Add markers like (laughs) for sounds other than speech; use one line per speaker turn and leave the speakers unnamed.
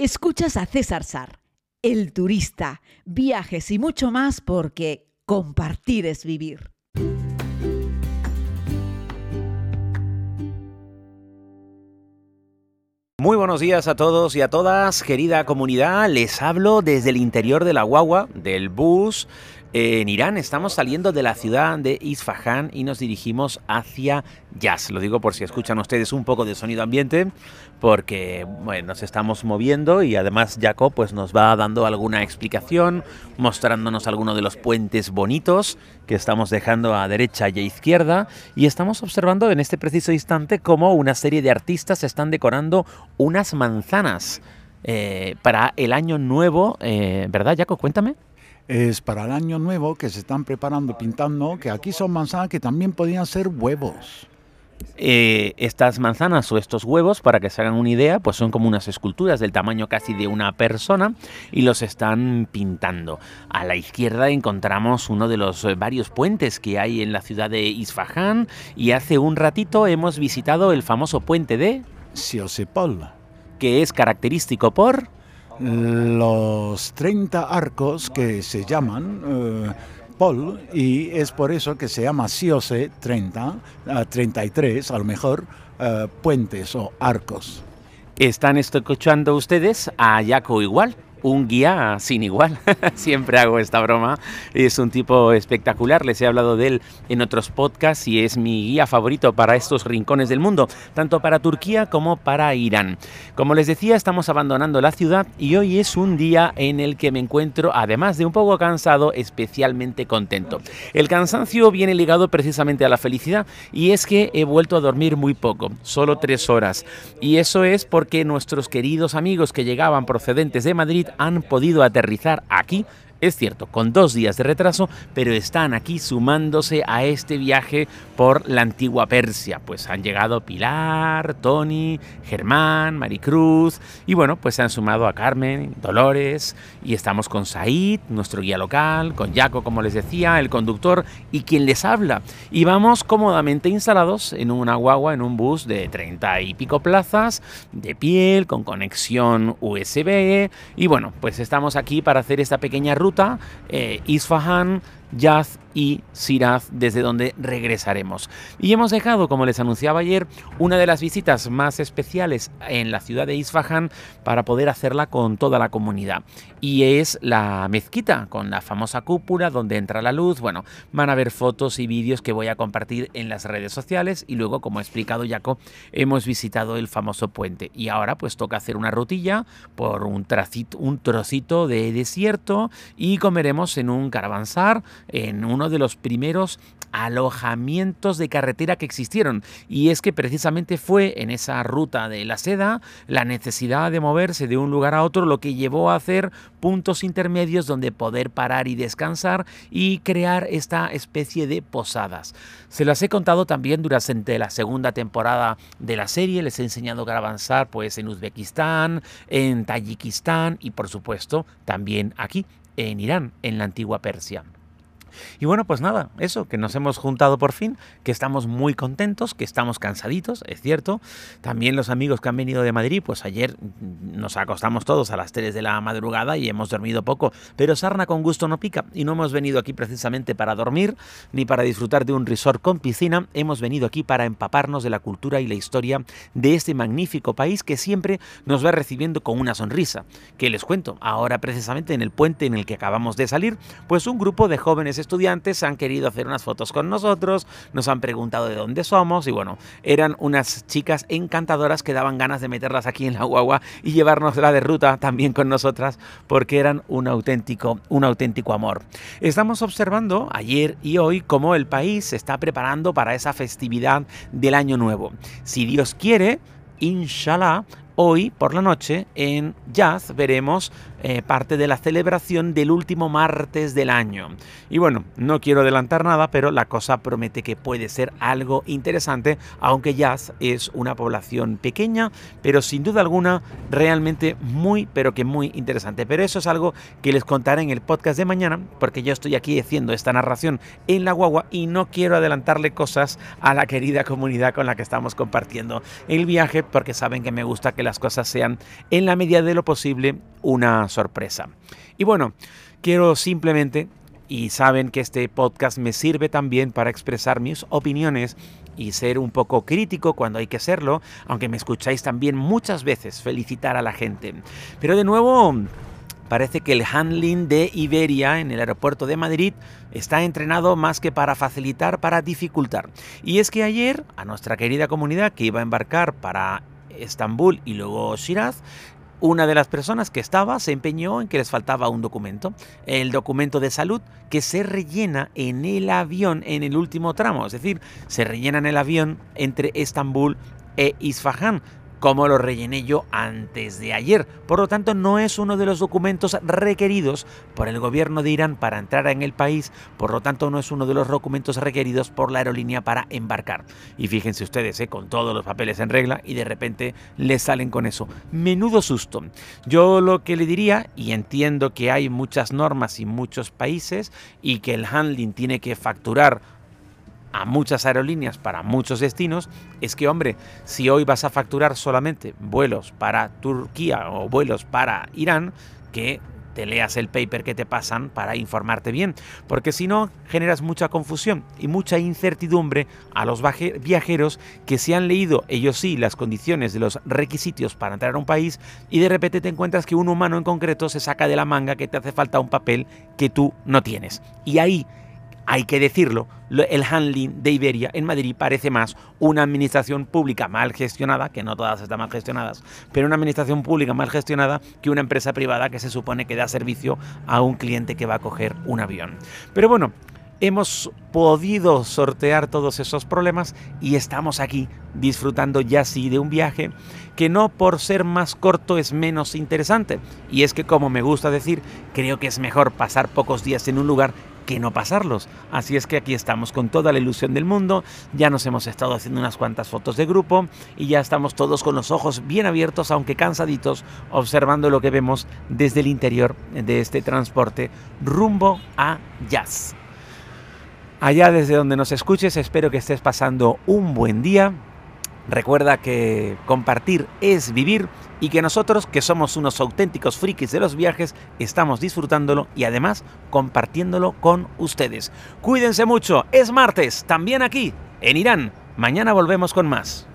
Escuchas a César Sar, el turista, viajes y mucho más porque compartir es vivir.
Muy buenos días a todos y a todas, querida comunidad. Les hablo desde el interior de la guagua, del bus, en Irán estamos saliendo de la ciudad de Isfahan y nos dirigimos hacia Yaz. Lo digo por si escuchan ustedes un poco de sonido ambiente, porque nos estamos moviendo y además Jacob pues, nos va dando alguna explicación, mostrándonos algunos de los puentes bonitos que estamos dejando a derecha y a izquierda. Y estamos observando en este preciso instante cómo una serie de artistas están decorando unas manzanas. Eh, para el año nuevo, eh, ¿verdad, Jacob? Cuéntame
es para el año nuevo que se están preparando, pintando, que aquí son manzanas que también podían ser huevos.
Eh, estas manzanas o estos huevos, para que se hagan una idea, pues son como unas esculturas del tamaño casi de una persona y los están pintando. A la izquierda encontramos uno de los eh, varios puentes que hay en la ciudad de Isfahan y hace un ratito hemos visitado el famoso puente de
Siosepol,
que es característico por
los 30 arcos que se llaman eh, Paul y es por eso que se llama Siose 30, 33 a lo mejor, eh, puentes o arcos.
¿Están escuchando ustedes a Yaco igual? Un guía sin igual. (laughs) Siempre hago esta broma. Es un tipo espectacular. Les he hablado de él en otros podcasts y es mi guía favorito para estos rincones del mundo, tanto para Turquía como para Irán. Como les decía, estamos abandonando la ciudad y hoy es un día en el que me encuentro, además de un poco cansado, especialmente contento. El cansancio viene ligado precisamente a la felicidad y es que he vuelto a dormir muy poco, solo tres horas. Y eso es porque nuestros queridos amigos que llegaban procedentes de Madrid han podido aterrizar aquí es cierto, con dos días de retraso, pero están aquí sumándose a este viaje por la antigua Persia. Pues han llegado Pilar, Tony, Germán, Maricruz y bueno, pues se han sumado a Carmen, Dolores y estamos con Said, nuestro guía local, con Jaco, como les decía, el conductor y quien les habla. Y vamos cómodamente instalados en una guagua, en un bus de 30 y pico plazas, de piel, con conexión USB y bueno, pues estamos aquí para hacer esta pequeña ruta eh, Isfahan, Yaz y Siraz, desde donde regresaremos. Y hemos dejado, como les anunciaba ayer, una de las visitas más especiales en la ciudad de Isfahan para poder hacerla con toda la comunidad. Y es la mezquita, con la famosa cúpula donde entra la luz. Bueno, van a ver fotos y vídeos que voy a compartir en las redes sociales. Y luego, como ha explicado Jaco, hemos visitado el famoso puente. Y ahora pues toca hacer una rutilla por un, tracito, un trocito de desierto y comeremos en un caravansar, en uno de los primeros alojamientos de carretera que existieron. Y es que precisamente fue en esa ruta de la seda la necesidad de moverse de un lugar a otro lo que llevó a hacer puntos intermedios donde poder parar y descansar y crear esta especie de posadas. Se las he contado también durante la segunda temporada de la serie, les he enseñado a avanzar pues en Uzbekistán, en Tayikistán y por supuesto también aquí en Irán, en la antigua Persia. Y bueno, pues nada, eso, que nos hemos juntado por fin, que estamos muy contentos, que estamos cansaditos, es cierto. También los amigos que han venido de Madrid, pues ayer nos acostamos todos a las 3 de la madrugada y hemos dormido poco, pero sarna con gusto no pica y no hemos venido aquí precisamente para dormir ni para disfrutar de un resort con piscina, hemos venido aquí para empaparnos de la cultura y la historia de este magnífico país que siempre nos va recibiendo con una sonrisa. Que les cuento, ahora precisamente en el puente en el que acabamos de salir, pues un grupo de jóvenes estudiantes han querido hacer unas fotos con nosotros, nos han preguntado de dónde somos y bueno, eran unas chicas encantadoras que daban ganas de meterlas aquí en la guagua y llevárnosla de ruta también con nosotras porque eran un auténtico, un auténtico amor. Estamos observando ayer y hoy cómo el país se está preparando para esa festividad del año nuevo. Si Dios quiere, inshallah, hoy por la noche en Jazz veremos eh, parte de la celebración del último martes del año. Y bueno, no quiero adelantar nada, pero la cosa promete que puede ser algo interesante, aunque Jazz es una población pequeña, pero sin duda alguna realmente muy, pero que muy interesante. Pero eso es algo que les contaré en el podcast de mañana, porque yo estoy aquí haciendo esta narración en la guagua y no quiero adelantarle cosas a la querida comunidad con la que estamos compartiendo el viaje, porque saben que me gusta que las cosas sean en la medida de lo posible una sorpresa. Y bueno, quiero simplemente, y saben que este podcast me sirve también para expresar mis opiniones y ser un poco crítico cuando hay que serlo, aunque me escucháis también muchas veces felicitar a la gente. Pero de nuevo, parece que el handling de Iberia en el aeropuerto de Madrid está entrenado más que para facilitar, para dificultar. Y es que ayer a nuestra querida comunidad que iba a embarcar para Estambul y luego Shiraz, una de las personas que estaba se empeñó en que les faltaba un documento, el documento de salud que se rellena en el avión en el último tramo, es decir, se rellena en el avión entre Estambul e Isfahan como lo rellené yo antes de ayer. Por lo tanto, no es uno de los documentos requeridos por el gobierno de Irán para entrar en el país, por lo tanto no es uno de los documentos requeridos por la aerolínea para embarcar. Y fíjense ustedes, ¿eh? con todos los papeles en regla y de repente les salen con eso. Menudo susto. Yo lo que le diría, y entiendo que hay muchas normas y muchos países y que el handling tiene que facturar a muchas aerolíneas para muchos destinos es que, hombre, si hoy vas a facturar solamente vuelos para Turquía o vuelos para Irán, que te leas el paper que te pasan para informarte bien, porque si no generas mucha confusión y mucha incertidumbre a los viajeros que se han leído ellos sí las condiciones de los requisitos para entrar a un país y de repente te encuentras que un humano en concreto se saca de la manga que te hace falta un papel que tú no tienes. Y ahí hay que decirlo, el handling de Iberia en Madrid parece más una administración pública mal gestionada, que no todas están mal gestionadas, pero una administración pública mal gestionada que una empresa privada que se supone que da servicio a un cliente que va a coger un avión. Pero bueno, hemos podido sortear todos esos problemas y estamos aquí disfrutando ya sí de un viaje que no por ser más corto es menos interesante. Y es que como me gusta decir, creo que es mejor pasar pocos días en un lugar que no pasarlos. Así es que aquí estamos con toda la ilusión del mundo, ya nos hemos estado haciendo unas cuantas fotos de grupo y ya estamos todos con los ojos bien abiertos, aunque cansaditos, observando lo que vemos desde el interior de este transporte rumbo a Jazz. Allá desde donde nos escuches, espero que estés pasando un buen día. Recuerda que compartir es vivir y que nosotros, que somos unos auténticos frikis de los viajes, estamos disfrutándolo y además compartiéndolo con ustedes. Cuídense mucho, es martes, también aquí, en Irán. Mañana volvemos con más.